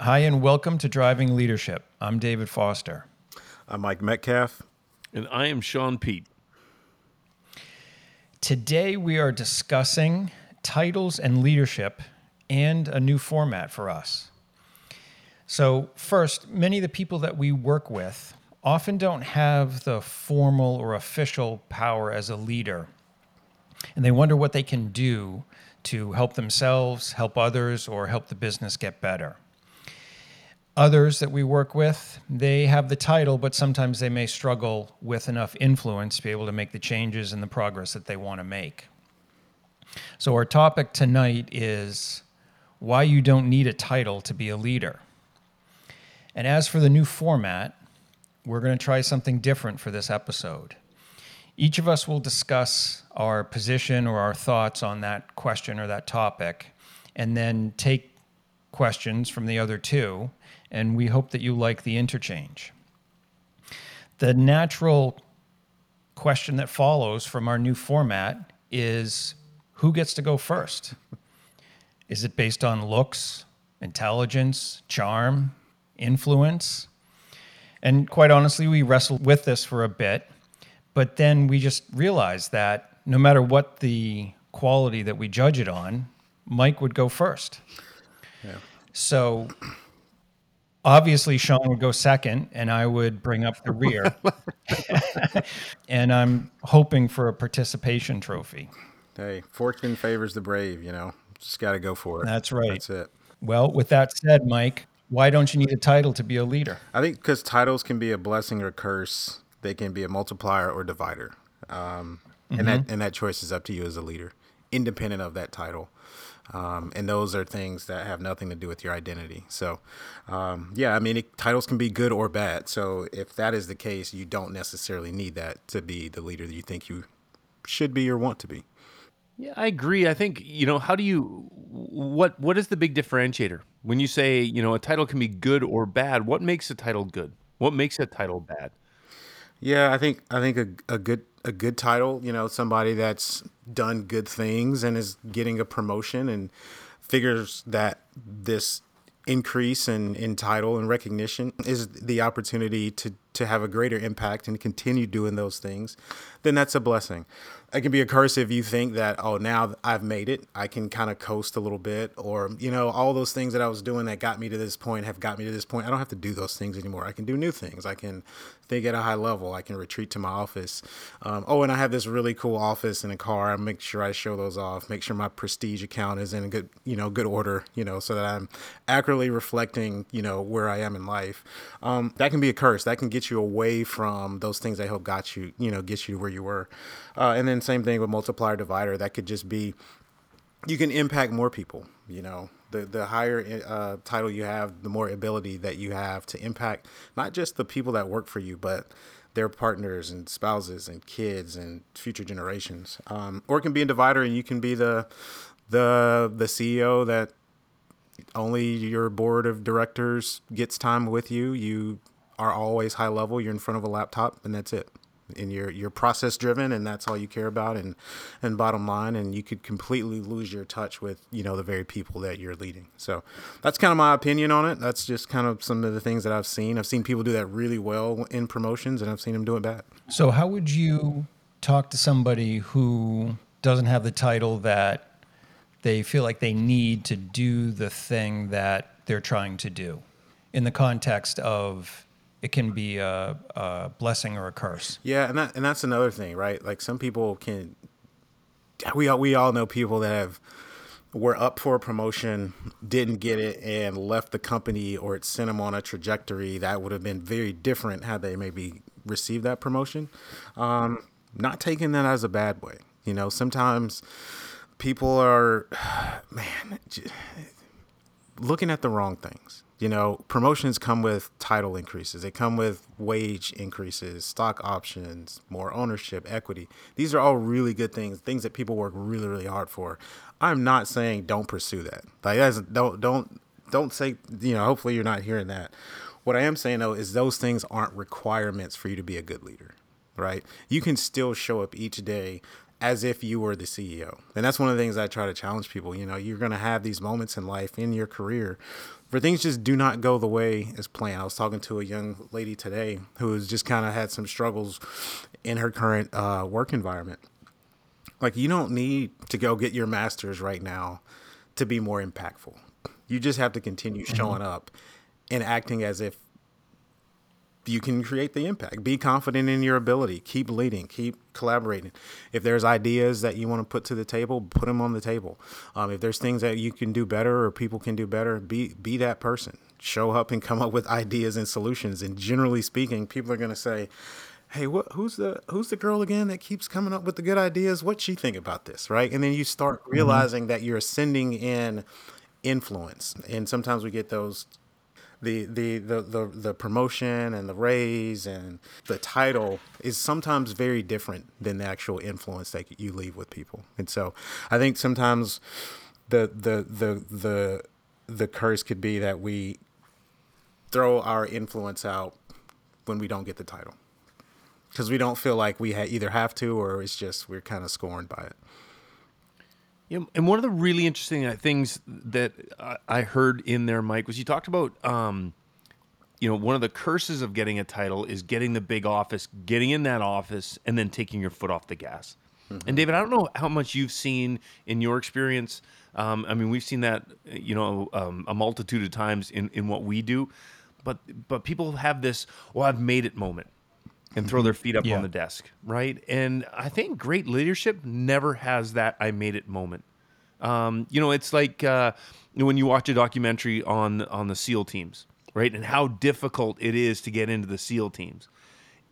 Hi, and welcome to Driving Leadership. I'm David Foster. I'm Mike Metcalf. And I am Shaun Pete. Today, we are discussing titles and leadership and a new format for us. So, first, many of the people that we work with often don't have the formal or official power as a leader, and they wonder what they can do to help themselves, help others, or help the business get better. Others that we work with, they have the title, but sometimes they may struggle with enough influence to be able to make the changes and the progress that they want to make. So, our topic tonight is why you don't need a title to be a leader. And as for the new format, we're going to try something different for this episode. Each of us will discuss our position or our thoughts on that question or that topic, and then take questions from the other two and we hope that you like the interchange. The natural question that follows from our new format is who gets to go first? Is it based on looks, intelligence, charm, influence? And quite honestly, we wrestled with this for a bit, but then we just realized that no matter what the quality that we judge it on, Mike would go first. Yeah. So obviously Shaun would go second and I would bring up the rear. and I'm hoping for a participation trophy. Hey, fortune favors the brave, you know. Just got to go for it. That's right. That's it. Well, with that said, Mike, why don't you need a title to be a leader? I think because titles can be a blessing or curse. They can be a multiplier or divider. Um, mm-hmm. and that and that choice is up to you as a leader, independent of that title. Um, and those are things that have nothing to do with your identity. So, um, yeah, I mean, it, titles can be good or bad. So, if that is the case, you don't necessarily need that to be the leader that you think you should be or want to be. Yeah, I agree. I think you know how do you what what is the big differentiator when you say you know a title can be good or bad? What makes a title good? What makes a title bad? Yeah, I think I think a, a good a good title, you know, somebody that's done good things and is getting a promotion and figures that this increase in, in title and recognition is the opportunity to to have a greater impact and continue doing those things, then that's a blessing. It can be a curse if you think that oh now I've made it I can kind of coast a little bit or you know all those things that I was doing that got me to this point have got me to this point. I don't have to do those things anymore. I can do new things. I can think at a high level I can retreat to my office. Um, oh and I have this really cool office and a car. I make sure I show those off make sure my prestige account is in a good you know good order you know so that I'm accurately reflecting you know where I am in life. Um, that can be a curse. That can get you away from those things I hope got you you know get you to where you were. Uh, and then same thing with multiplier divider. That could just be you can impact more people. You know, the the higher uh, title you have, the more ability that you have to impact not just the people that work for you, but their partners and spouses and kids and future generations. Um, or it can be a divider, and you can be the the the CEO that only your board of directors gets time with you. You are always high level. You're in front of a laptop, and that's it and you're you're process driven and that's all you care about and and bottom line and you could completely lose your touch with you know the very people that you're leading. So that's kind of my opinion on it. That's just kind of some of the things that i've seen. I've seen people do that really well in promotions and i've seen them do it bad. So how would you talk to somebody who doesn't have the title that they feel like they need to do the thing that they're trying to do in the context of it can be a, a, blessing or a curse. Yeah, and that and that's another thing, right? Like some people can. We all we all know people that have were up for a promotion, didn't get it, and left the company, or it sent them on a trajectory that would have been very different had they maybe received that promotion. Um, not taking that as a bad way, you know. Sometimes people are, man, looking at the wrong things you know, promotions come with title increases. They come with wage increases, stock options, more ownership, equity. These are all really good things, things that people work really, really hard for. I'm not saying don't pursue that. Like, don't, don't, don't say, you know, hopefully you're not hearing that. What I am saying though is those things aren't requirements for you to be a good leader, right? You can still show up each day as if you were the CEO. And that's one of the things I try to challenge people. You know, you're going to have these moments in life, in your career, where things just do not go the way as planned. I was talking to a young lady today who has just kind of had some struggles in her current uh, work environment. Like, you don't need to go get your master's right now to be more impactful. You just have to continue showing up and acting as if you can create the impact. Be confident in your ability. Keep leading. Keep collaborating. If there's ideas that you want to put to the table, put them on the table. Um, if there's things that you can do better or people can do better, be be that person. Show up and come up with ideas and solutions. And generally speaking, people are going to say, "Hey, what, who's the who's the girl again that keeps coming up with the good ideas? What's she think about this?" Right? And then you start realizing that you're sending in influence. And sometimes we get those the, the the the the promotion and the raise and the title is sometimes very different than the actual influence that you leave with people. And so I think sometimes the the the the the curse could be that we throw our influence out when we don't get the title because we don't feel like we ha- either have to or it's just we're kind of scorned by it. Yeah, and one of the really interesting uh, things that I- heard in there, Mike, was you talked about, um, you know, one of the curses of getting a title is getting the big office, getting in that office, and then taking your foot off the gas. And David, I don't know how much you've seen in your experience. Um, I mean, we've seen that, you know, um, a multitude of times in, in what we do, but but people have this, well, I've made it moment and throw their feet up Yeah. on the desk, right? And I think great leadership never has that I made it moment. Um, you know, it's like uh, when you watch a documentary on on the SEAL teams, right, and how difficult it is to get into the SEAL teams.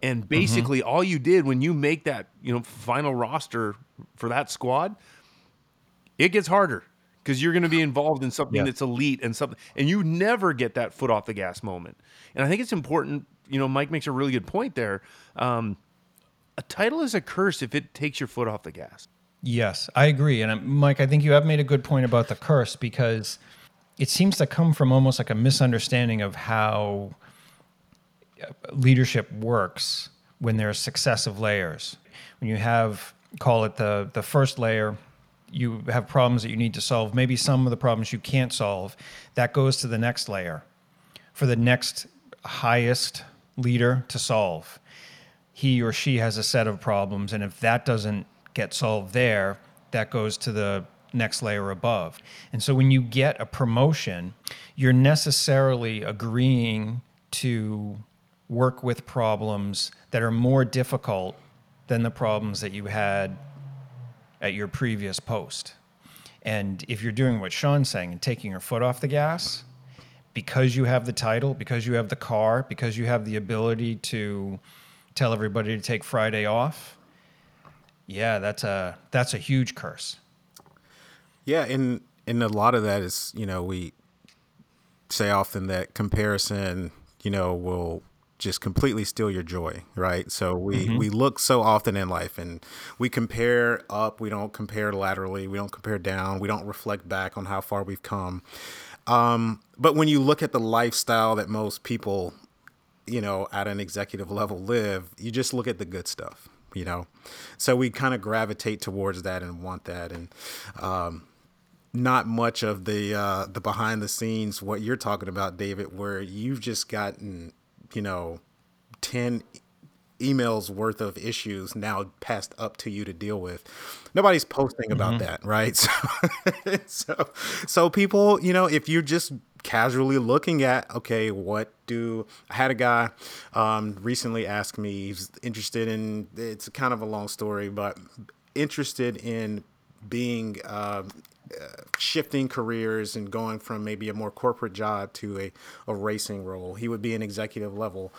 And basically, all you did when you make that you know final roster for that squad, it gets harder because you're going to be involved in something Yeah. that's elite and something, and you never get that foot off the gas moment. And I think it's important. You know, Mike makes a really good point there. Um, a title is a curse if it takes your foot off the gas. Yes, I agree. And uh, Mike, I think you have made a good point about the curse because it seems to come from almost like a misunderstanding of how uh, leadership works when there's successive layers. When you have, call it the, the first layer, you have problems that you need to solve. Maybe some of the problems you can't solve. That goes to the next layer for the next highest leader to solve. He or she has a set of problems and if that doesn't get solved there that goes to the next layer above. And so when you get a promotion you're necessarily agreeing to work with problems that are more difficult than the problems that you had at your previous post. And if you're doing what Shaun's saying and taking your foot off the gas because you have the title, because you have the car, because you have the ability to tell everybody to take Friday off, yeah, that's a that's a huge curse. Yeah, and and a lot of that is, you know, we say often that comparison, you know, will just completely steal your joy, right? So we mm-hmm. we look so often in life and we compare up, we don't compare laterally, we don't compare down, we don't reflect back on how far we've come. Um, but when you look at the lifestyle that most people, you know, at an executive level live, you just look at the good stuff, you know. So we kind of gravitate towards that and want that and um not much of the uh, the behind the scenes what you're talking about, David, where you've just gotten you know ten emails worth of issues now passed up to you to deal with. Nobody's posting about that, right? So, so, so people, you know, if you're just casually looking at, okay, what do I had a guy um, recently ask me, he's interested in. It's kind of a long story, but interested in being. Um, shifting careers and going from maybe a more corporate job to a, a racing role. He would be an executive level.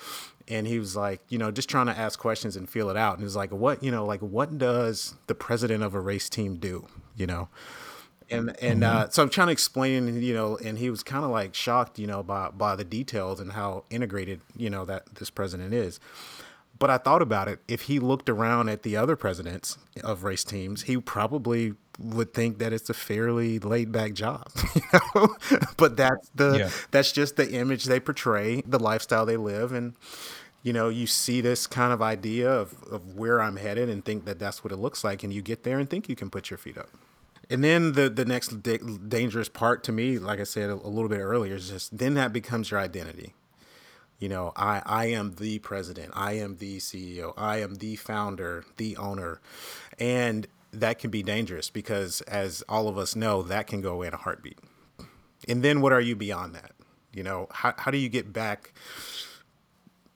And he was like, you know, just trying to ask questions and feel it out. And he was like, what, you know, like, what does the president of a race team do? You know? And, and uh, so I'm trying to explain, you know, and he was kind of like shocked, you know, by, by the details and how integrated, you know, that this president is. But I thought about it. If he looked around at the other presidents of race teams, he probably would think that it's a fairly laid back job. You know? but that's the Yeah. that's just the image they portray, the lifestyle they live, and you know, you see this kind of idea of, of where I'm headed and think that that's what it looks like. And you get there and think you can put your feet up. And then the, the next da- dangerous part to me, like I said a, a little bit earlier, is just then that becomes your identity. You know, I, I am the president, I am the CEO, I am the founder, the owner. And that can be dangerous because, as all of us know, that can go away in a heartbeat. And then what are you beyond that? You know, how, how do you get back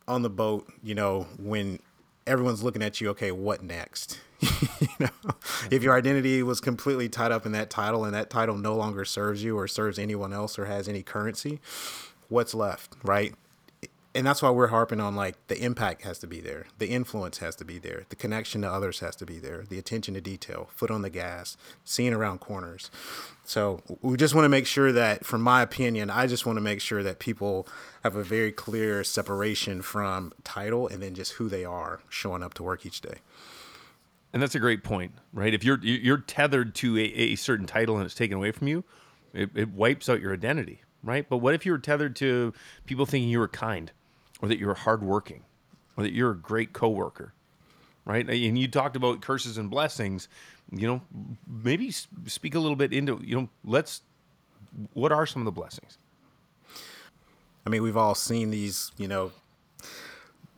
on the boat, you know, when everyone's looking at you, okay, what next? you know, if your identity was completely tied up in that title and that title no longer serves you or serves anyone else or has any currency, what's left, right? And that's why we're harping on like the impact has to be there the influence has to be there the connection to others has to be there the attention to detail foot on the gas seeing around corners. So we just want to make sure that from my opinion i just want to make sure that people have a very clear separation from title and then just who they are showing up to work each day. And that's a great point right? If you're you're tethered to a, a certain title and it's taken away from you it, it wipes out your identity right? But what if you were tethered to people thinking you were kind or that you're hardworking, or that you're a great coworker, right? And you talked about curses and blessings. You know, maybe speak a little bit into you know. Let's. What are some of the blessings? I mean, we've all seen these, you know,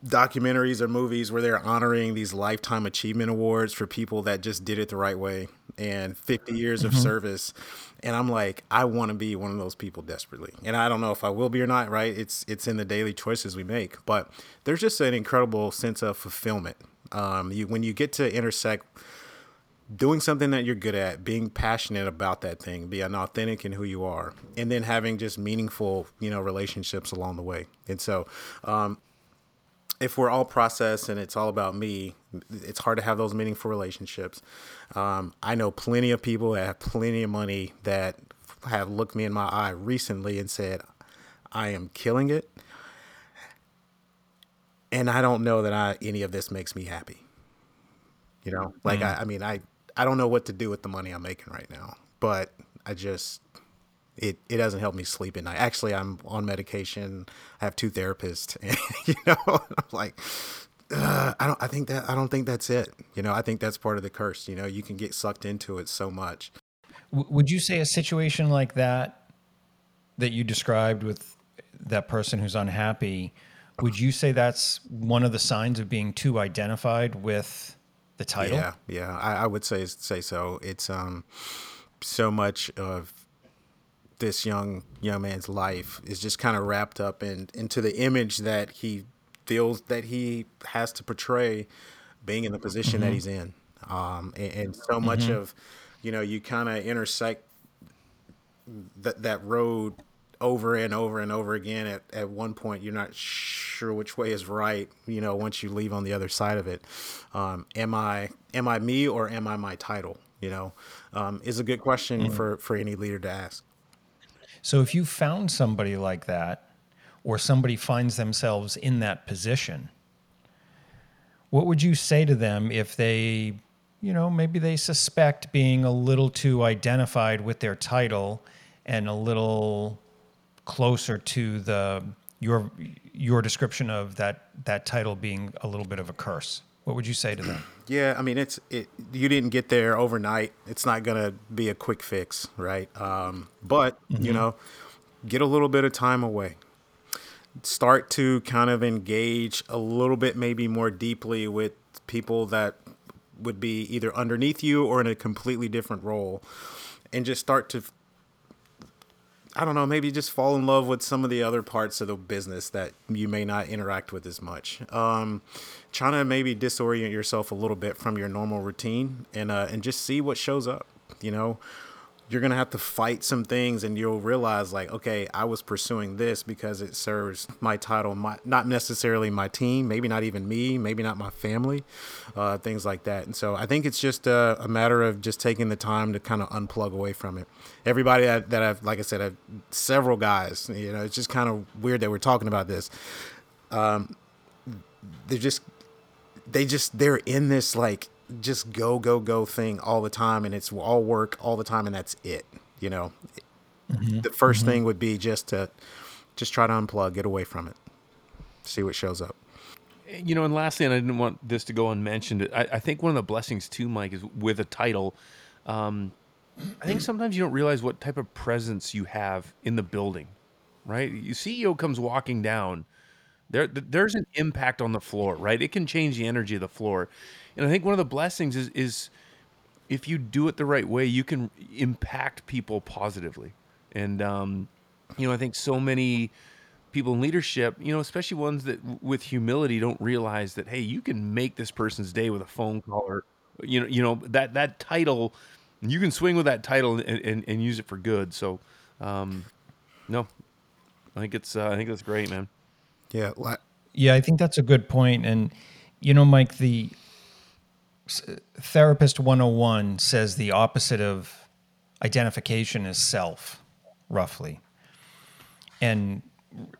documentaries or movies where they're honoring these lifetime achievement awards for people that just did it the right way and 50 years mm-hmm. of service. And i'm like i want to be one of those people desperately. And i don't know if i will be or not right? It's it's in the daily choices we make. But there's just an incredible sense of fulfillment. Um, you, when you get to intersect doing something that you're good at being passionate about that thing being authentic in who you are and then having just meaningful you know relationships along the way. And so um, if we're all process and it's all about me, it's hard to have those meaningful relationships. Um, I know plenty of people that have plenty of money that have looked me in my eye recently and said, I am killing it. And I don't know that I, any of this makes me happy. You know, like, mm. I, I mean, I, I don't know what to do with the money I'm making right now, but I just, it it doesn't help me sleep at night. Actually, I'm on medication. I have two therapists, and you know, I'm like, uh, I don't. I think that I don't think that's it. You know, I think that's part of the curse. You know, you can get sucked into it so much. would you say a situation like that that you described with that person who's unhappy? Would you say that's one of the signs of being too identified with the title? Yeah, yeah, I, I would say say so. It's um so much of this young young man's life is just kind of wrapped up in into the image that he feels that he has to portray being in the position mm-hmm. that he's in um, and, and, so much mm-hmm. of you know you kind of intersect that that road over and over and over again at, at one point you're not sure which way is right you know once you leave on the other side of it um, am i am i me or am i my title you know um, is a good question mm-hmm. for for any leader to ask so if you found somebody like that, or somebody finds themselves in that position, what would you say to them if they, you know, maybe they suspect being a little too identified with their title and a little closer to the your your description of that that title being a little bit of a curse? What would you say to them? Yeah, I mean, it's it. You didn't get there overnight. It's not gonna be a quick fix, right? Um, but mm-hmm. you know, get a little bit of time away. Start to kind of engage a little bit, maybe more deeply with people that would be either underneath you or in a completely different role, and just start to I don't know, maybe just fall in love with some of the other parts of the business that you may not interact with as much. Um, trying to maybe disorient yourself a little bit from your normal routine and uh, and just see what shows up. You know, you're to have to fight some things and you'll realize like okay i was pursuing this because it serves my title my, not necessarily my team maybe not even me maybe not my family uh, things like that. And so i think it's just a, a, matter of just taking the time to kind of unplug away from it. Everybody that, that i've like i said I've, several guys you know it's just kind of weird that we're talking about this. Um, they're just they just they're in this like just go go go thing all the time and it's all work all the time and that's it you know mm-hmm. the 1st mm-hmm. thing would be just to just try to unplug get away from it see what shows up you know, and lastly, and I didn't want this to go unmentioned. I, I think one of the blessings too, Mike, is with a title. Um, I think sometimes you don't realize what type of presence you have in the building, right? You CEO comes walking down, there there's an impact on the floor, right? It can change the energy of the floor, and I think one of the blessings is is if you do it the right way, you can impact people positively, and um, you know, I think so many people in leadership, you know, especially ones that with humility don't realize that hey, you can make this person's day with a phone call or you know, you know that that title, you can swing with that title and, and, and use it for good. So, um, no, I think it's uh, I think that's great, man. Yeah, yeah, I think that's a good point. And you know, Mike, the therapist 101 says the opposite of identification is self, roughly. And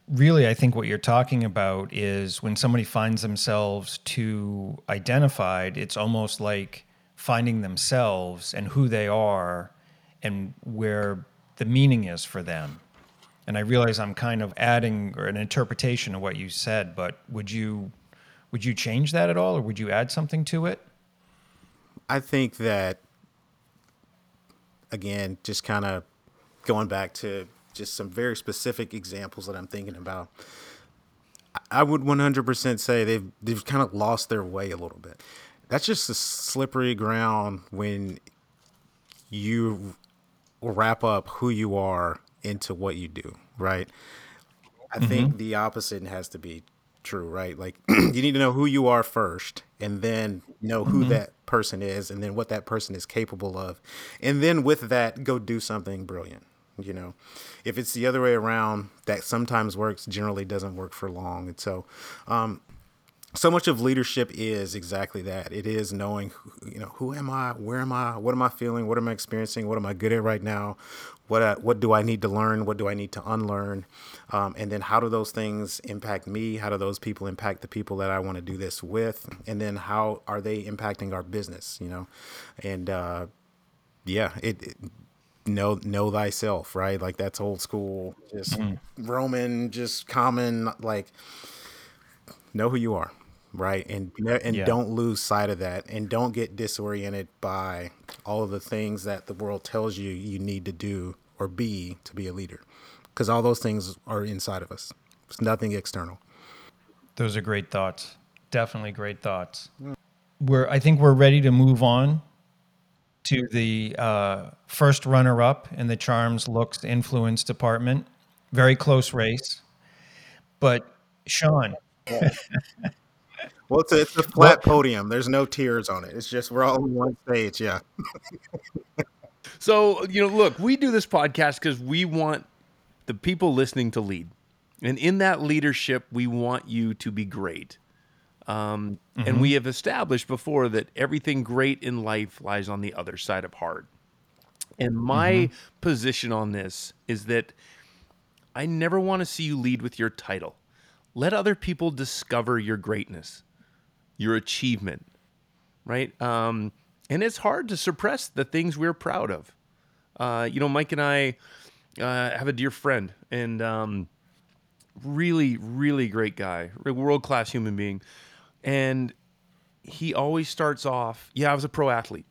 really, I think what you're talking about is when somebody finds themselves too identified, it's almost like finding themselves and who they are and where the meaning is for them. And I realize I'm kind of adding an interpretation of what you said, but would you would you change that at all or would you add something to it? I think that again, just kind of going back to just some very specific examples that I'm thinking about. I would 100% say they've they've kind of lost their way a little bit. That's just a slippery ground when you wrap up who you are into what you do, right? I mm-hmm. think the opposite has to be true, right? Like you need to know who you are first and then know who mm-hmm. that person is and then what that person is capable of. And then with that go do something brilliant you know if it's the other way around that sometimes works generally doesn't work for long and so um, so much of leadership is exactly that. It is knowing you know who am i? Where am i? What am i feeling? What am i experiencing? What am i good at right now? What uh, what do i need to learn? What do i need to unlearn? Um, and then how do those things impact me? How do those people impact the people that i want to do this with? And then how are they impacting our business you know? And uh, yeah it, it know know thyself, right? Like that's old school, just mm-hmm. Roman, just common. Like know who you are, right? And and yeah. don't lose sight of that, and don't get disoriented by all of the things that the world tells you you need to do or be to be a leader, because all those things are inside of us. It's nothing external. Those are great thoughts. Definitely great thoughts. Mm. We're I think we're ready to move on to the uh, first runner up in the Charms Looks Influence department. Very close race. But Shaun. well, it's a, it's a flat podium. There's no tiers on it. It's just we're all on one stage. Yeah. so, you know, look, we do this podcast because we want the people listening to lead. And in that leadership, we want you to be great. Um, mm-hmm. And we have established before that everything great in life lies on the other side of hard. And my mm-hmm. position on this is that I never want to see you lead with your title. Let other people discover your greatness, your achievement, right? Um, and it's hard to suppress the things we're proud of. Uh, you know, Mike and I uh, have a dear friend and um, really, really great guy, world class human being and he always starts off, yeah, I was a pro athlete.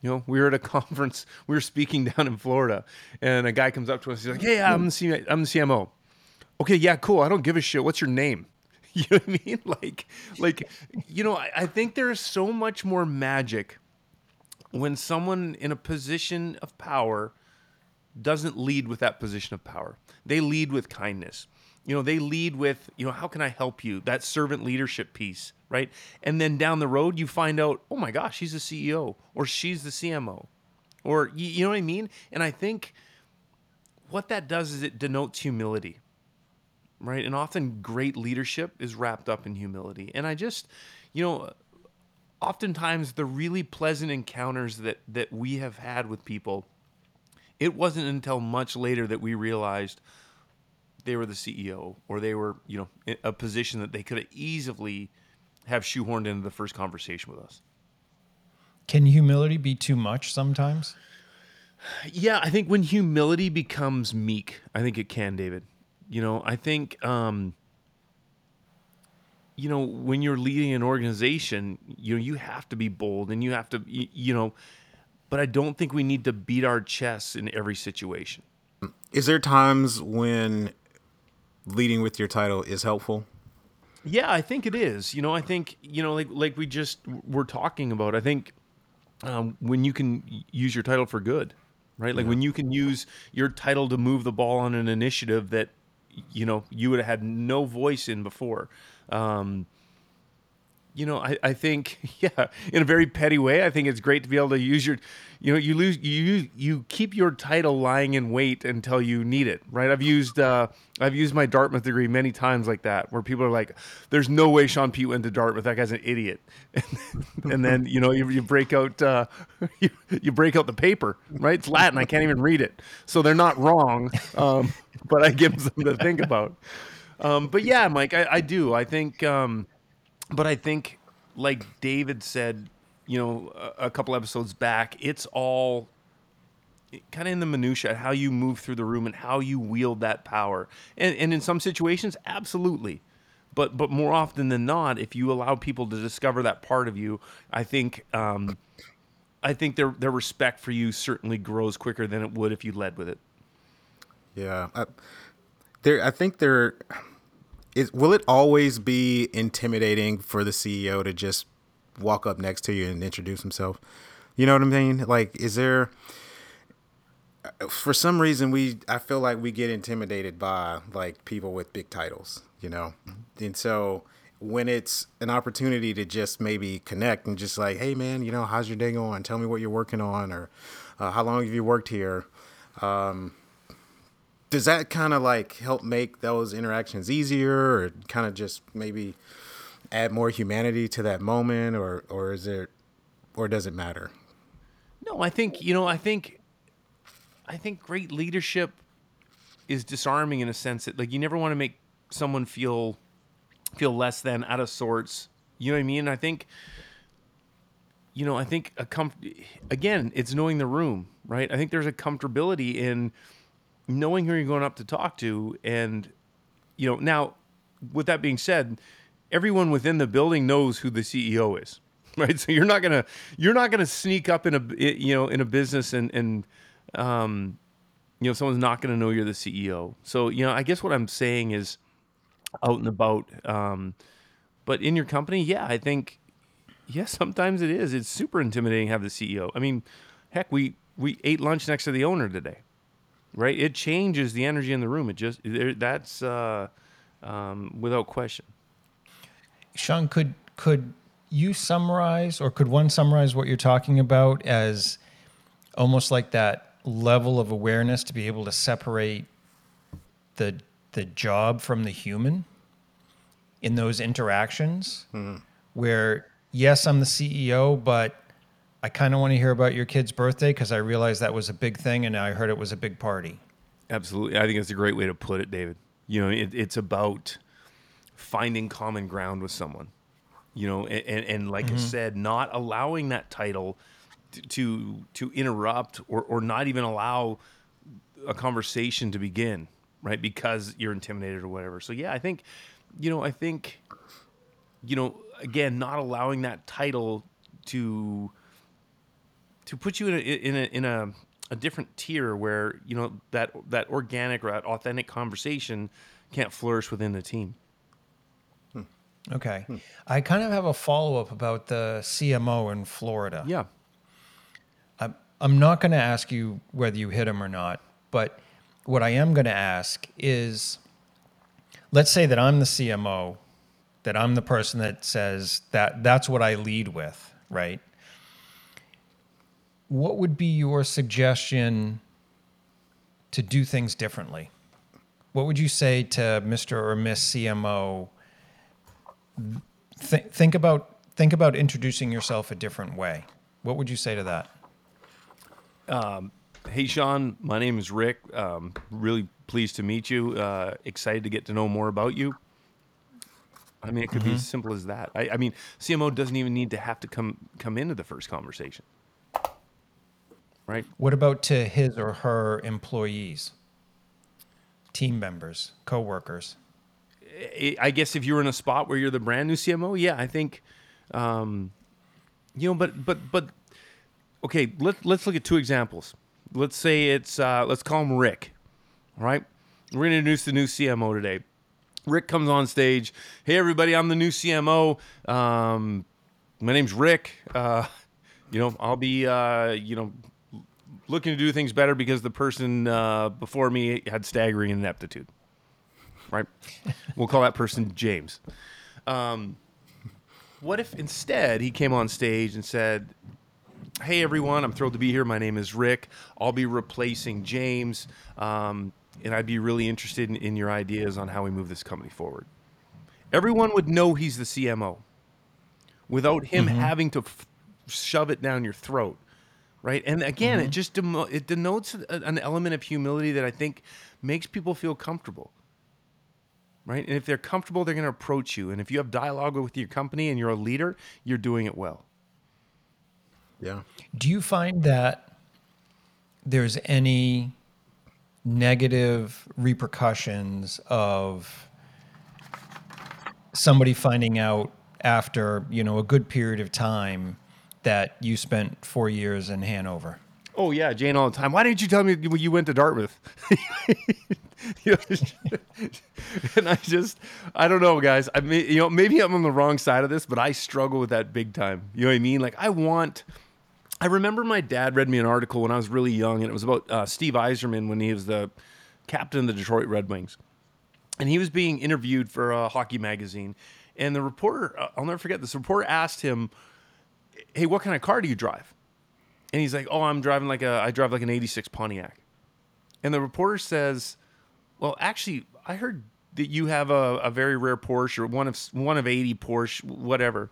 You know, we were at a conference, we were speaking down in Florida, and a guy comes up to us, he's like, Hey, I'm the, C- I'm the CMO. Okay, yeah, cool. I don't give a shit. What's your name? You know what I mean? Like, like, you know, I, I think there is so much more magic when someone in a position of power doesn't lead with that position of power. They lead with kindness. You know they lead with you know how can i help you? That servant leadership piece right? And then down the road you find out oh my gosh he's the ceo or she's the cmo or you, you know what i mean? And i think what that does is it denotes humility right and often great leadership is wrapped up in humility and i just you know oftentimes the really pleasant encounters that that we have had with people it wasn't until much later that we realized they were the CEO or they were, you know, in a position that they could have easily have shoehorned into the first conversation with us. Can humility be too much sometimes? Yeah, I think when humility becomes meek, I think it can, David. You know, I think um you know, when you're leading an organization, you know, you have to be bold and you have to, you, you know, but I don't think we need to beat our chests in every situation. Is there times when leading with your title is helpful? Yeah, I think it is. You know, I think you know, like like we just were talking about. I think um, when you can use your title for good, right? Like yeah. when you can use your title to move the ball on an initiative that you know you would have had no voice in before. Um, you know, I, I think, yeah, in a very petty way, I think it's great to be able to use your, you know, you lose, you you keep your title lying in wait until you need it, right? I've used, uh, I've used my Dartmouth degree many times like that, where people are like, "There's no way Shaun Pete went to Dartmouth. That guy's an idiot," and then you know you, you break out, uh, you, you break out the paper, right? It's Latin. I can't even read it, so they're not wrong, um, but I give them something to think about. Um, but yeah, Mike, I, I do. I think. Um, but I think, like David said, you know, a, a couple episodes back, it's all kind of in the minutia how you move through the room and how you wield that power. And, and in some situations, absolutely. But but more often than not, if you allow people to discover that part of you, I think um, I think their their respect for you certainly grows quicker than it would if you led with it. Yeah, I, there. I think there is will it always be intimidating for the CEO to just walk up next to you and introduce himself? You know what I mean? Like, is there for some reason we I feel like we get intimidated by like people with big titles, you know, and so when it's an opportunity to just maybe connect and just like, hey man, you know, how's your day going? Tell me what you're working on, or uh, how long have you worked here? Um, does that kind of like help make those interactions easier or kind of just maybe add more humanity to that moment or or is it or does it matter? No i think you know i think i think great leadership is disarming in a sense that like you never want to make someone feel feel less than out of sorts. You know what i mean? I think you know i think a com- again it's knowing the room right? I think there's a comfortability in knowing who you're going up to talk to, and you know, now with that being said, everyone within the building knows who the CEO is, right? So you're not gonna you're not gonna sneak up in a you know in a business and and um, you know someone's not gonna know you're the CEO. So you know, I guess what I'm saying is out and about. Um, but in your company, yeah, I think yeah, sometimes it is. It's super intimidating to have the CEO. I mean, heck, we we ate lunch next to the owner today right? It changes the energy in the room. It just that's uh, um, without question. Shaun, could could you summarize, or could one summarize what you're talking about as almost like that level of awareness to be able to separate the the job from the human in those interactions, mm-hmm. where yes, I'm the CEO, but I kind of want to hear about your kid's birthday because I realized that was a big thing and I heard it was a big party. Absolutely. I think it's a great way to put it, David. You know, it, it's about finding common ground with someone, you know, and, and, and like mm-hmm. I said, not allowing that title to, to, to interrupt or, or not even allow a conversation to begin, right? Because you're intimidated or whatever. So, yeah, I think, you know, I think, you know, again, not allowing that title to to put you in a in a in a, a different tier where you know that that organic or that authentic conversation can't flourish within the team. Hmm. Okay, hmm. I kind of have a follow up about the CMO in Florida. Yeah, I'm I'm not going to ask you whether you hit him or not, but what I am going to ask is, let's say that I'm the CMO, that I'm the person that says that that's what I lead with, right? What would be your suggestion to do things differently? What would you say to Mr. or Miss CMO? Th- think about think about introducing yourself a different way. What would you say to that? Um, hey, Shaun. My name is Rick. Um, really pleased to meet you. Uh, excited to get to know more about you. I mean, it could mm-hmm. be as simple as that. I, I mean, CMO doesn't even need to have to come come into the first conversation right? What about to his or her employees, team members, coworkers? I- guess if you're in a spot where you're the brand new CMO, yeah, I think, um, you know, but but but okay, let let's look at two examples. Let's say it's uh, let's call him Rick. All right, we're gonna introduce the new CMO today. Rick comes on stage. Hey, everybody, I'm the new CMO. Um, my name's Rick. Uh, you know, I'll be, uh, you know, looking to do things better because the person uh, before me had staggering ineptitude. Right? we'll call that person James. Um, what if instead he came on stage and said, Hey, everyone, I'm thrilled to be here. My name is Rick. I'll be replacing James. Um, and I'd be really interested in, in your ideas on how we move this company forward. Everyone would know he's the CMO without him having to f- shove it down your throat, right? And again, it mm-hmm. just demo- it denotes a, an element of humility that I think makes people feel comfortable, right? And if they're comfortable, they're going to approach you. And if you have dialogue with your company and you're a leader, you're doing it well. Yeah. Do you find that there's any negative repercussions of somebody finding out after, you know, a good period of time that you spent 4 years in Hanover? Oh yeah, Jane all the time. Why didn't you tell me you went to Dartmouth? And I just, I don't know, guys. I mean, you know, maybe I'm on the wrong side of this, but I struggle with that big time. You know what I mean? Like, I want. I remember my dad read me an article when I was really young, and it was about uh, Steve Yzerman when he was the captain of the Detroit Red Wings, and he was being interviewed for a hockey magazine, and the reporter, I'll never forget, this reporter asked him, "Hey, what kind of car do you drive?" And he's like, "Oh, I'm driving like a I drive like an '86 Pontiac." And the reporter says, "Well, actually, I heard that you have a, a very rare Porsche or one of one of 80 Porsche, whatever."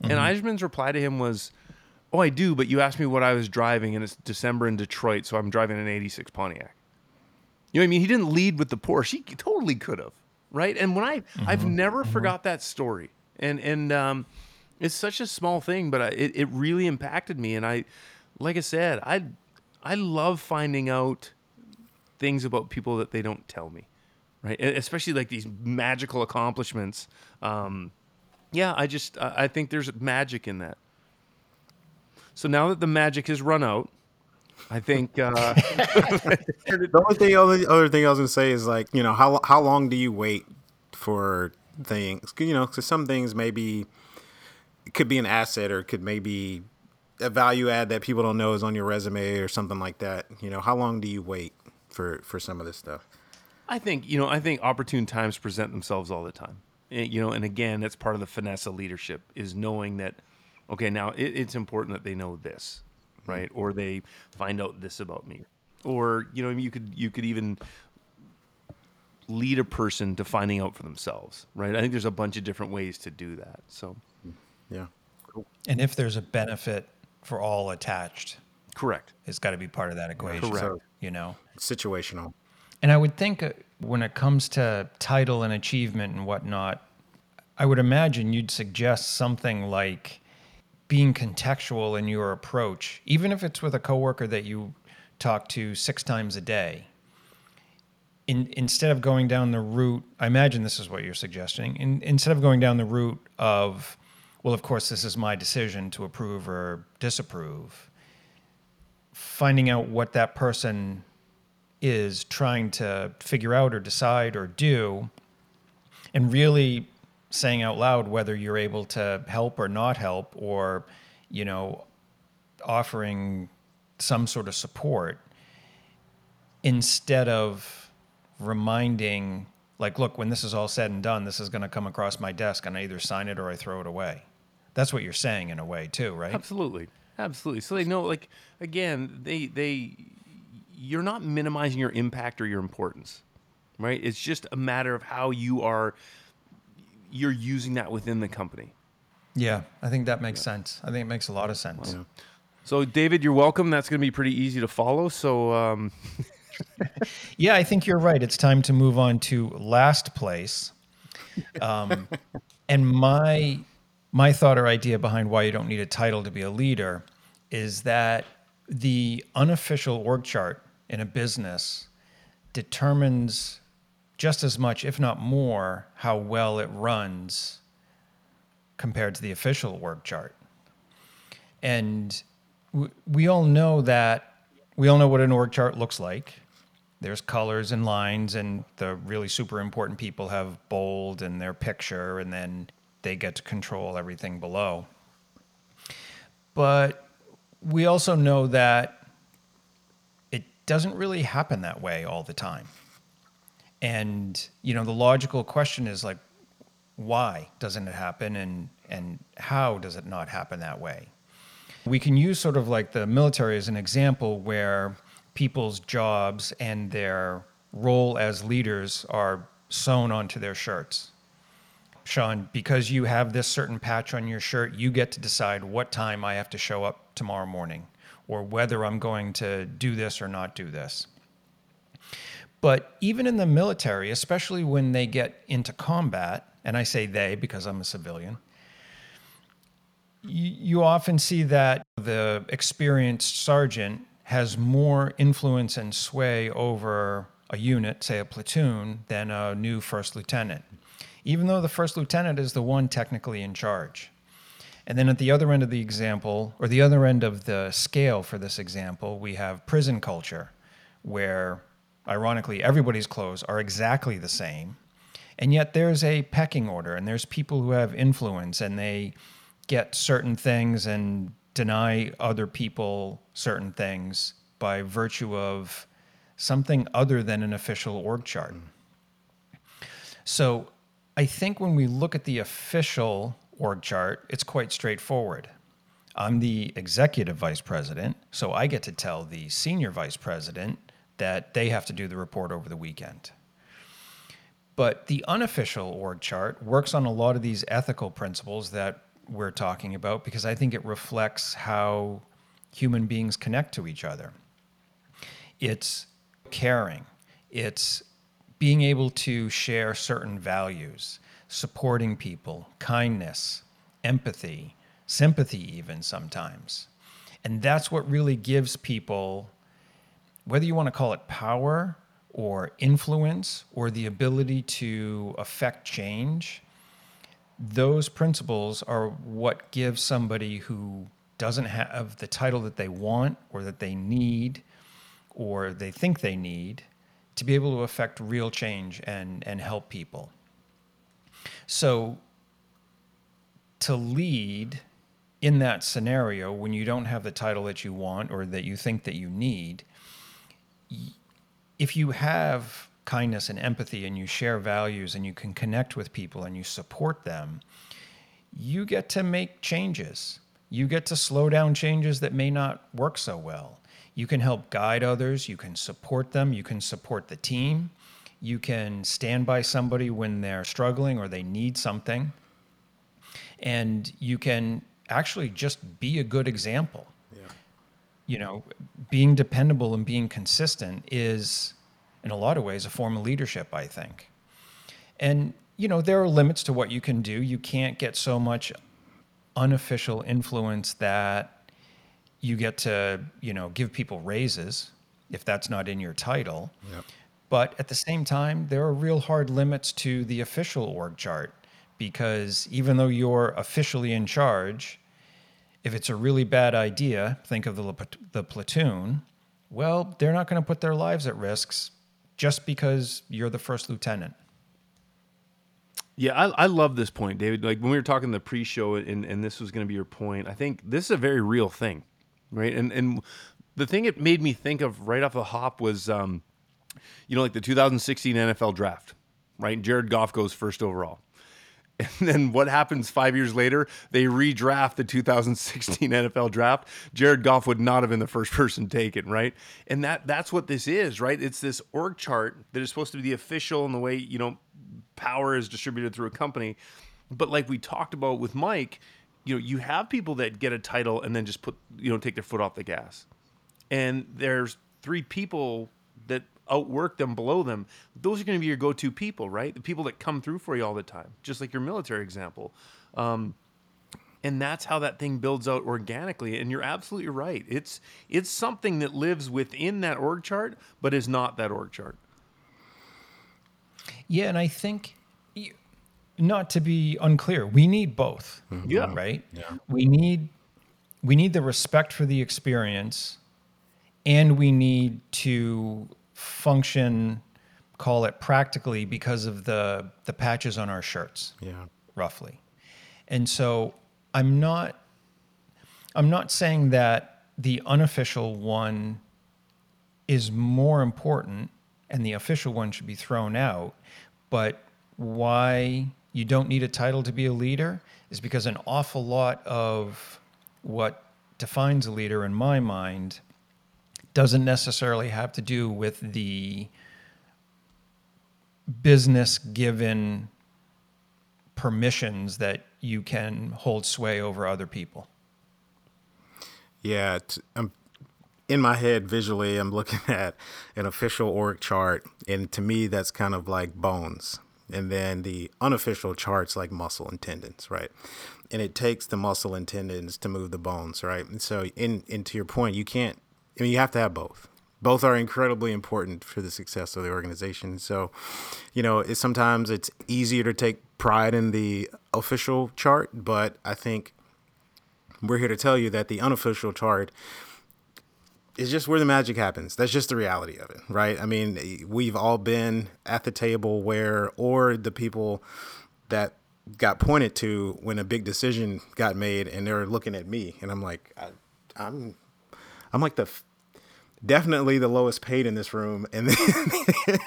And mm-hmm. Yzerman's reply to him was, "Oh, I do, but you asked me what I was driving, and it's December in Detroit, so I'm driving an '86 Pontiac." You know what I mean? He didn't lead with the Porsche. He totally could have, right? And when I, I've mm-hmm. never mm-hmm. forgot that story, and and um, it's such a small thing, but I, it it really impacted me. And I, like I said, I I love finding out things about people that they don't tell me, right? Especially like these magical accomplishments. Um, yeah, I just I think there's magic in that. So now that the magic has run out, I think uh, The only thing, only other thing I was gonna say is like, you know, how how long do you wait for things? You know, because some things maybe could be an asset or it could maybe a value add that people don't know is on your resume or something like that. You know, how long do you wait for for some of this stuff? I think you know. I think opportune times present themselves all the time. Eh, You know, and again, that's part of the finesse of leadership is knowing that. Okay, now it, it's important that they know this, right? Or they find out this about me, or you know, you could you could even lead a person to finding out for themselves, right? I think there's a bunch of different ways to do that. So, Yeah. And if there's a benefit for all attached, correct. it's got to be part of that equation, Correct. you know. Situational. And I would think uh, when it comes to title and achievement and whatnot, I would imagine you'd suggest something like being contextual in your approach, even if it's with a coworker that you talk to six times a day. In, instead of going down the route, I imagine this is what you're suggesting. In, instead of going down the route of, well, of course, this is my decision to approve or disapprove, finding out what that person is trying to figure out or decide or do, and really saying out loud whether you're able to help or not help, or, you know, offering some sort of support instead of reminding, like, look, when this is all said and done, this is going to come across my desk and I either sign it or I throw it away. That's what you're saying in a way, too, right? Absolutely, absolutely. So they know, like, again, they they you're not minimizing your impact or your importance, right? It's just a matter of how you are you're using that within the company. Yeah, I think that makes sense. I think it makes a lot of sense. So, David, you're welcome. That's going to be pretty easy to follow. So, um, Yeah, I think you're right. It's time to move on to last place. Um, and my my thought or idea behind why you don't need a title to be a leader is that the unofficial org chart in a business determines just as much, if not more, how well it runs compared to the official org chart. And we all know that we all know what an org chart looks like. There's colors and lines, and the really super important people have bold and their picture, and then they get to control everything below. But we also know that it doesn't really happen that way all the time. And you know, the logical question is like, why doesn't it happen, and and how does it not happen that way? We can use sort of like the military as an example where people's jobs and their role as leaders are sewn onto their shirts. Shaun, because you have this certain patch on your shirt, you get to decide what time I have to show up tomorrow morning or whether I'm going to do this or not do this. But even in the military, especially when they get into combat, and I say they because I'm a civilian, you, often see that the experienced sergeant has more influence and sway over a unit, say a platoon, than a new first lieutenant, even though the first lieutenant is the one technically in charge. And then at the other end of the example, or the other end of the scale for this example, we have prison culture, where ironically everybody's clothes are exactly the same. And yet there's a pecking order, and there's people who have influence, and they get certain things and deny other people certain things by virtue of something other than an official org chart. So I think when we look at the official org chart, it's quite straightforward. I'm the executive vice president, so I get to tell the senior vice president that they have to do the report over the weekend. But the unofficial org chart works on a lot of these ethical principles that we're talking about because I think it reflects how human beings connect to each other. It's caring, it's being able to share certain values, supporting people, kindness, empathy, sympathy, even sometimes. And that's what really gives people, whether you want to call it power or influence or the ability to affect change, those principles are what give somebody who doesn't have the title that they want or that they need or they think they need to be able to affect real change and, and help people. So, to lead in that scenario when you don't have the title that you want or that you think that you need, if you have kindness and empathy and you share values and you can connect with people and you support them, you get to make changes. You get to slow down changes that may not work so well. You can help guide others, you can support them, you can support the team, you can stand by somebody when they're struggling or they need something. And you can actually just be a good example. Yeah. You know, being dependable and being consistent is in a lot of ways a form of leadership, I think. And you know, there are limits to what you can do. You can't get so much unofficial influence that you get to, you know, give people raises if that's not in your title. Yep. But at the same time, there are real hard limits to the official org chart because even though you're officially in charge, if it's a really bad idea, think of the, the platoon, well, they're not going to put their lives at risks just because you're the first lieutenant. Yeah, I, I love this point, David. Like when we were talking the pre-show, and, and this was going to be your point. I think this is a very real thing, right? And and the thing it made me think of right off the hop was, um, you know, like the 2016 NFL draft, right? Jared Goff goes first overall. And then what happens five years later? They redraft the 2016 NFL draft. Jared Goff would not have been the first person taken, right? And that that's what this is, right? It's this org chart that is supposed to be the official and the way, you know, power is distributed through a company. But like we talked about with Mike, you know, you have people that get a title and then just put, you know, take their foot off the gas. And there's three people that outwork them below them, those are going to be your go-to people, right? The people that come through for you all the time, just like your military example. Um, and that's how that thing builds out organically. And you're absolutely right. It's it's something that lives within that org chart, but is not that org chart. Yeah, and I think not to be unclear, we need both. Mm-hmm. Yeah. Right? Yeah. We need we need the respect for the experience and we need to function call it practically because of the the patches on our shirts Yeah. roughly and so i'm not i'm not saying that the unofficial one is more important and the official one should be thrown out but why you don't need a title to be a leader is because an awful lot of what defines a leader in my mind doesn't necessarily have to do with the business given permissions that you can hold sway over other people. Yeah, I'm um, in my head visually. I'm looking at an official org chart, and to me, that's kind of like bones. And then the unofficial charts like muscle and tendons, right? And it takes the muscle and tendons to move the bones, right? And so, in, in to your point, you can't. I mean, you have to have both. Both are incredibly important for the success of the organization. So, you know, it's, sometimes it's easier to take pride in the official chart, but I think we're here to tell you that the unofficial chart is just where the magic happens. That's just the reality of it, right? I mean, we've all been at the table where, or the people that got pointed to when a big decision got made, and they're looking at me, and I'm like, I, I'm, I'm like the definitely the lowest paid in this room and then,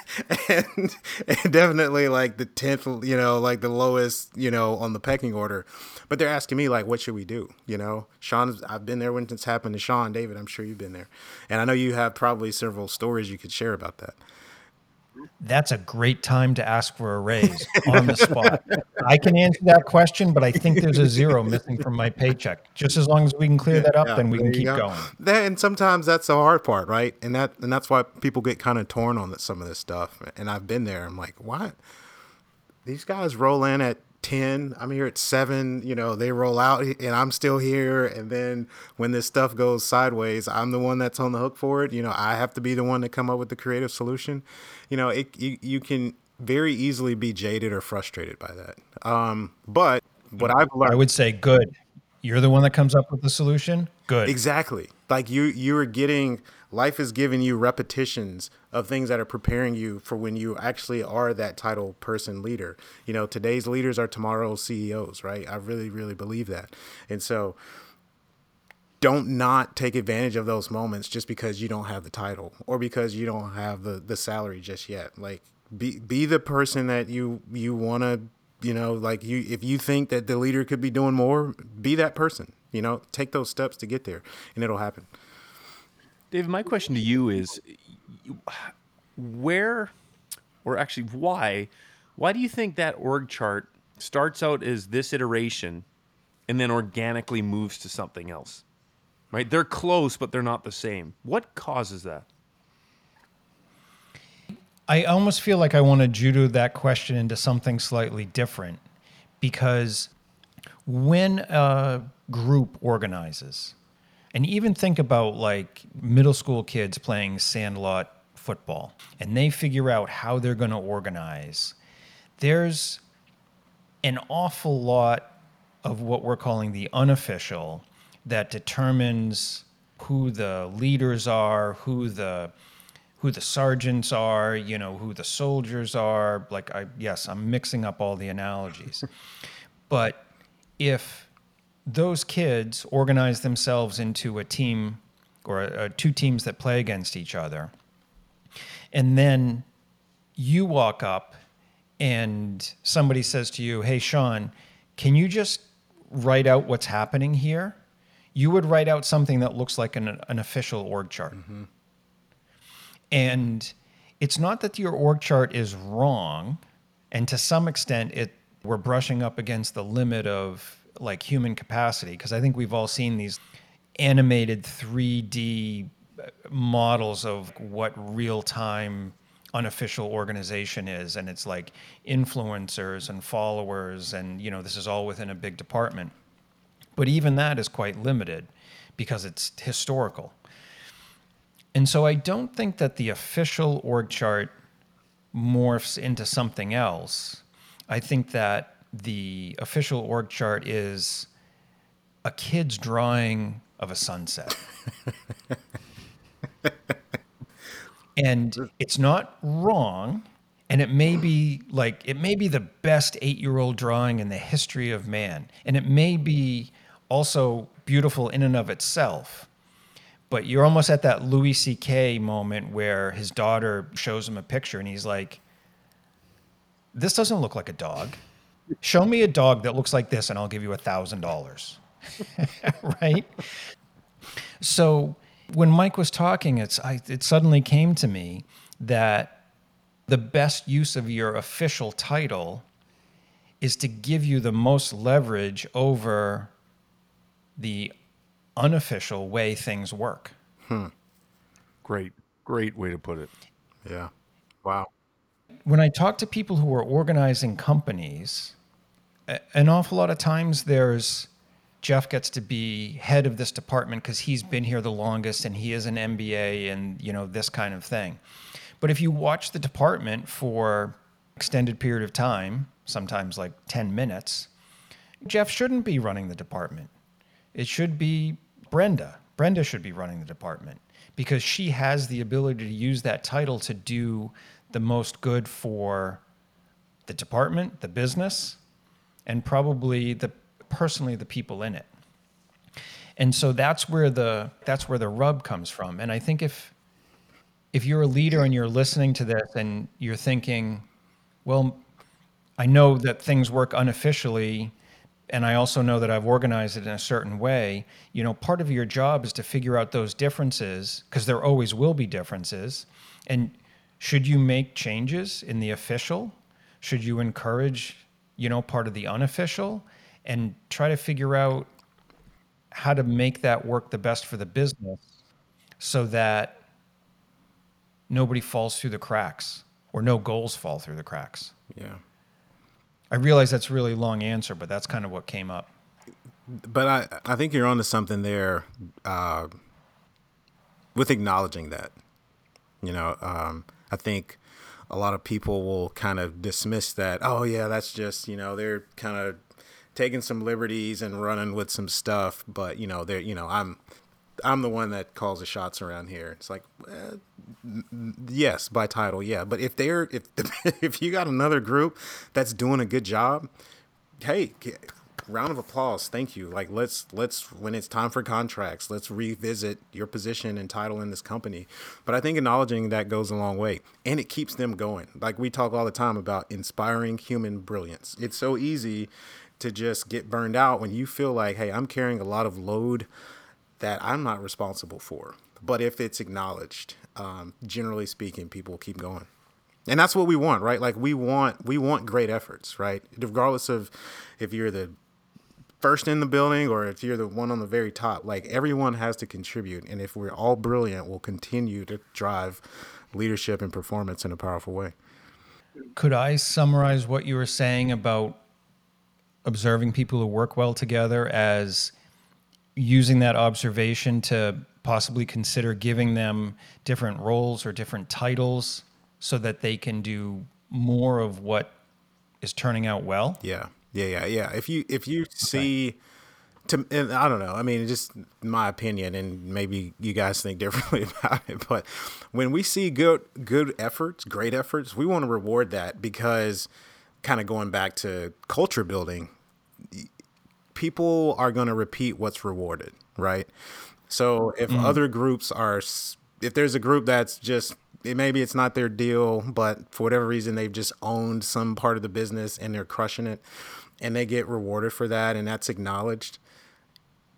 and, and definitely like the 10th you know like the lowest you know on the pecking order. But they're asking me like what should we do you know? Shaun i've been there when it's happened to shaun. David i'm sure you've been there. And i know you have probably several stories you could share about that That's a great time to ask for a raise on the spot. I can answer that question, but I think there's a zero missing from my paycheck. Just as long as we can clear that up, Yeah, then we can keep go. going. That, and sometimes that's the hard part, right? And that and that's why people get kind of torn on some of this stuff. And I've been there. I'm like, what? These guys roll in at ten. I'm here at seven. You know, they roll out, and I'm still here. And then when this stuff goes sideways, I'm the one that's on the hook for it. You know, I have to be the one to come up with the creative solution. You know, it you, you can very easily be jaded or frustrated by that. Um, but what I've learned, I would say good. You're the one that comes up with the solution. Good. Exactly. Like you you are getting life is giving you repetitions of things that are preparing you for when you actually are that title person leader. You know, today's leaders are tomorrow's CEOs, right? I really really believe that. And so don't not take advantage of those moments just because you don't have the title or because you don't have the the salary just yet. Like be be the person that you you want to you know like you if you think that the leader could be doing more be that person you know take those steps to get there and it'll happen David, my question to you is where or actually why why do you think that org chart starts out as this iteration and then organically moves to something else? Right? They're close but they're not the same. What causes that? I almost feel like I want to judo that question into something slightly different because when a group organizes, and even think about like middle school kids playing sandlot football, and they figure out how they're going to organize, there's an awful lot of what we're calling the unofficial that determines who the leaders are, who the who the sergeants are, you know, who the soldiers are. Like I yes, I'm mixing up all the analogies. but if those kids organize themselves into a team or uh, two teams that play against each other, and then you walk up and somebody says to you, Hey, Shaun, can you just write out what's happening here? You would write out something that looks like an, an official org chart. And it's not that your org chart is wrong. And to some extent, it we're brushing up against the limit of like human capacity because I think we've all seen these animated 3D models of what real time unofficial organization is and it's like influencers and followers and you know this is all within a big department. But even that is quite limited because it's historical. And so I don't think that the official org chart morphs into something else, I think that the official org chart is a kid's drawing of a sunset. and it's not wrong and it may be like it may be the best 8-year-old drawing in the history of man and it may be also beautiful in and of itself but you're almost at that Louis C.K. moment where his daughter shows him a picture and he's like, This doesn't look like a dog. Show me a dog that looks like this and I'll give you a thousand dollars. Right? So when Mike was talking, it's I, it suddenly came to me that the best use of your official title is to give you the most leverage over the unofficial way things work. Hmm. Great, great way to put it. Yeah. Wow. When I talk to people who are organizing companies, an awful lot of times there's Jeff gets to be head of this department because he's been here the longest and he is an MBA and you know this kind of thing. But if you watch the department for extended period of time, sometimes like 10 minutes, Jeff shouldn't be running the department. It should be Brenda. Brenda should be running the department because she has the ability to use that title to do the most good for the department, the business, and probably the personally the people in it. And so that's where the that's where the rub comes from. And I think if if you're a leader and you're listening to this and you're thinking, well, I know that things work unofficially and I also know that I've organized it in a certain way. You know, part of your job is to figure out those differences because there always will be differences. And should you make changes in the official? Should you encourage, you know, part of the unofficial and try to figure out how to make that work the best for the business so that nobody falls through the cracks or no goals fall through the cracks? Yeah. I realize that's a really long answer, but that's kind of what came up. But I, I think you're onto something there uh, with acknowledging that. You know, um, I think a lot of people will kind of dismiss that. Oh, yeah, that's just, you know, they're kind of taking some liberties and running with some stuff. But, you know, they're, you know, I'm. I'm the one that calls the shots around here. It's like, eh, yes, by title, yeah. But if they're if if you got another group that's doing a good job, hey, round of applause, thank you. Like let's let's when it's time for contracts, let's revisit your position and title in this company. But I think acknowledging that goes a long way, and it keeps them going. Like we talk all the time about inspiring human brilliance. It's so easy to just get burned out when you feel like, hey, I'm carrying a lot of load that I'm not responsible for. But if it's acknowledged, um, generally speaking, people keep going. And that's what we want, right? Like we want we want great efforts, right? Regardless of if you're the first in the building or if you're the one on the very top, like everyone has to contribute. And if we're all brilliant, we'll continue to drive leadership and performance in a powerful way. Could I summarize what you were saying about observing people who work well together as using that observation to possibly consider giving them different roles or different titles so that they can do more of what is turning out well? Yeah. Yeah, yeah, yeah. If you if you see to and I don't know. I mean, just my opinion, and maybe you guys think differently about it. But when we see good good efforts, great efforts, we want to reward that because, kind of going back to culture building, people are going to repeat what's rewarded, right? So if mm-hmm. other groups are, if there's a group that's just it, maybe it's not their deal, but for whatever reason they've just owned some part of the business and they're crushing it, and they get rewarded for that, and that's acknowledged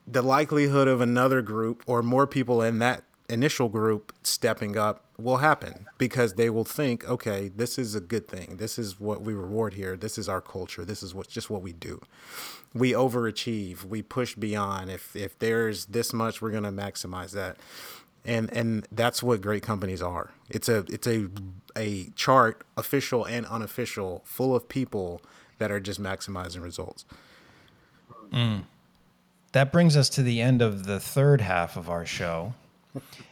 the likelihood of another group or more people in that initial group stepping up will happen because they will think, okay, this is a good thing. This is what we reward here. This is our culture. This is what just what we do. We overachieve. We push beyond. If if there's this much, we're gonna maximize that. And and that's what great companies are. It's a it's a a chart, official and unofficial, full of people that are just maximizing results. That brings us to the end of the third half of our show.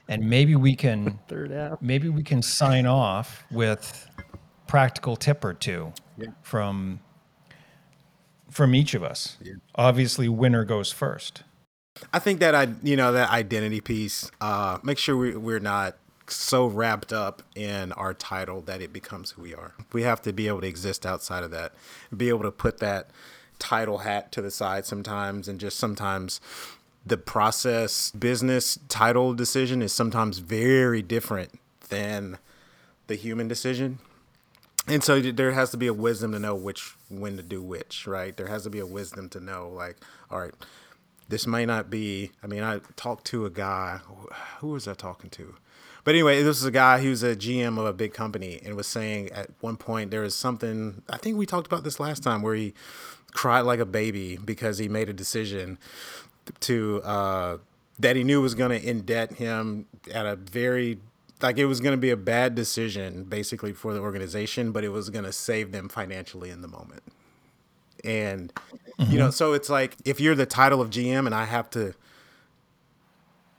And maybe we can Third half. maybe we can sign off with practical tip or two from from each of us. Obviously, winner goes first. I think that I, you know, that identity piece. Uh, make sure we, we're not so wrapped up in our title that it becomes who we are. We have to be able to exist outside of that, be able to put that title hat to the side sometimes, and just sometimes the process business title decision is sometimes very different than the human decision. And so there has to be a wisdom to know which when to do which, right? There has to be a wisdom to know like, all right, this may not be. I mean, I talked to a guy. Who was I talking to? But anyway, this is a guy who's a GM of a big company and was saying at one point there was something. I think we talked about this last time where he cried like a baby because he made a decision to uh, that he knew was going to indebt him at a very like it was going to be a bad decision basically for the organization, but it was going to save them financially in the moment. And mm-hmm. you know, so it's like if you're the title of GM and I have to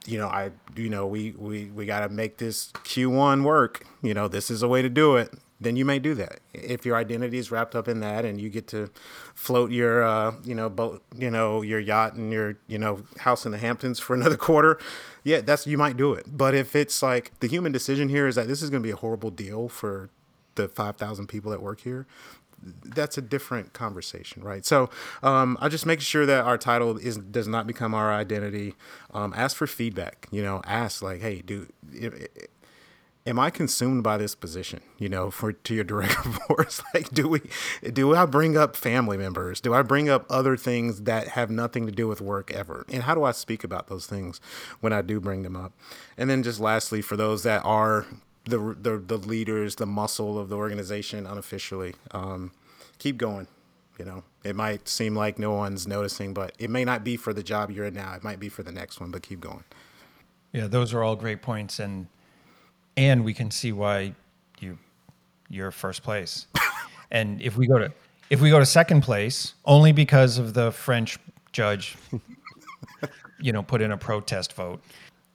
you know, I you know, we we we got to make this Q1 work, you know, this is a way to do it. Then you may do that. If your identity is wrapped up in that and you get to float your uh, you know, boat, you know, your yacht and your, you know, house in the Hamptons for another quarter, yeah, that's you might do it. But if it's like the human decision here is that this is going to be a horrible deal for the 5,000 people that work here, that's a different conversation, right? So um, I just make sure that our title is does not become our identity. Um, ask for feedback. You know, ask like, hey, do. am I consumed by this position? You know, for to your direct reports, like, do we, do I bring up family members? Do I bring up other things that have nothing to do with work ever? And how do I speak about those things when I do bring them up? And then just lastly, for those that are the the, the leaders, the muscle of the organization unofficially. Um, keep going. You know, it might seem like no one's noticing, but it may not be for the job you're in now. It might be for the next one, but keep going. Yeah, those are all great points, and and we can see why you you're first place. and if we go to if we go to second place, only because of the French judge, you know, put in a protest vote.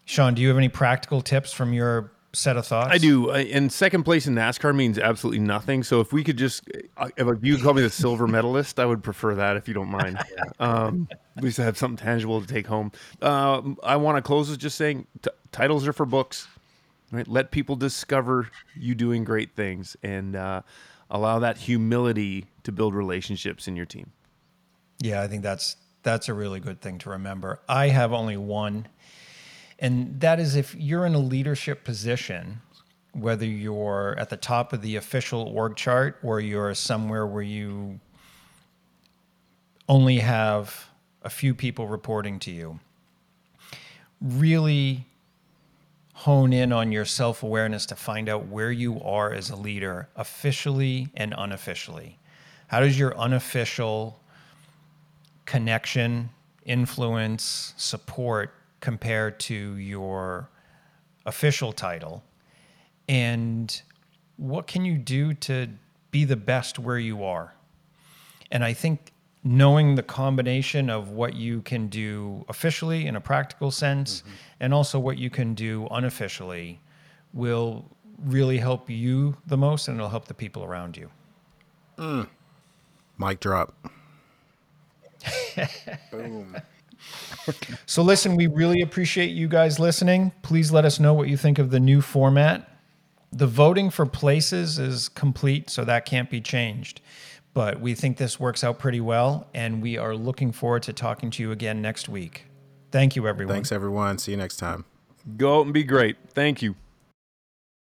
Shaun, do you have any practical tips from your set of thoughts? I do. And second place in NASCAR means absolutely nothing. So if we could just, uh, if you call me the silver medalist, I would prefer that if you don't mind. Um, at least I have something tangible to take home. Uh, I want to close with just saying t- titles are for books. Right? Let people discover you doing great things and uh, allow that humility to build relationships in your team. Yeah, I think that's that's a really good thing to remember. I have only one and that is if you're in a leadership position, whether you're at the top of the official org chart or you're somewhere where you only have a few people reporting to you, really hone in on your self awareness to find out where you are as a leader, officially and unofficially. How does your unofficial connection, influence, support compared to your official title? And what can you do to be the best where you are? And i think knowing the combination of what you can do officially in a practical sense mm-hmm. and also what you can do unofficially will really help you the most and it'll help the people around you. Mm. mic drop. Boom so, listen, we really appreciate you guys listening. Please let us know what you think of the new format. The voting for places is complete, so that can't be changed. But we think this works out pretty well, and we are looking forward to talking to you again next week. Thank you, everyone. Thanks, everyone. See you next time. Go out and be great. Thank you.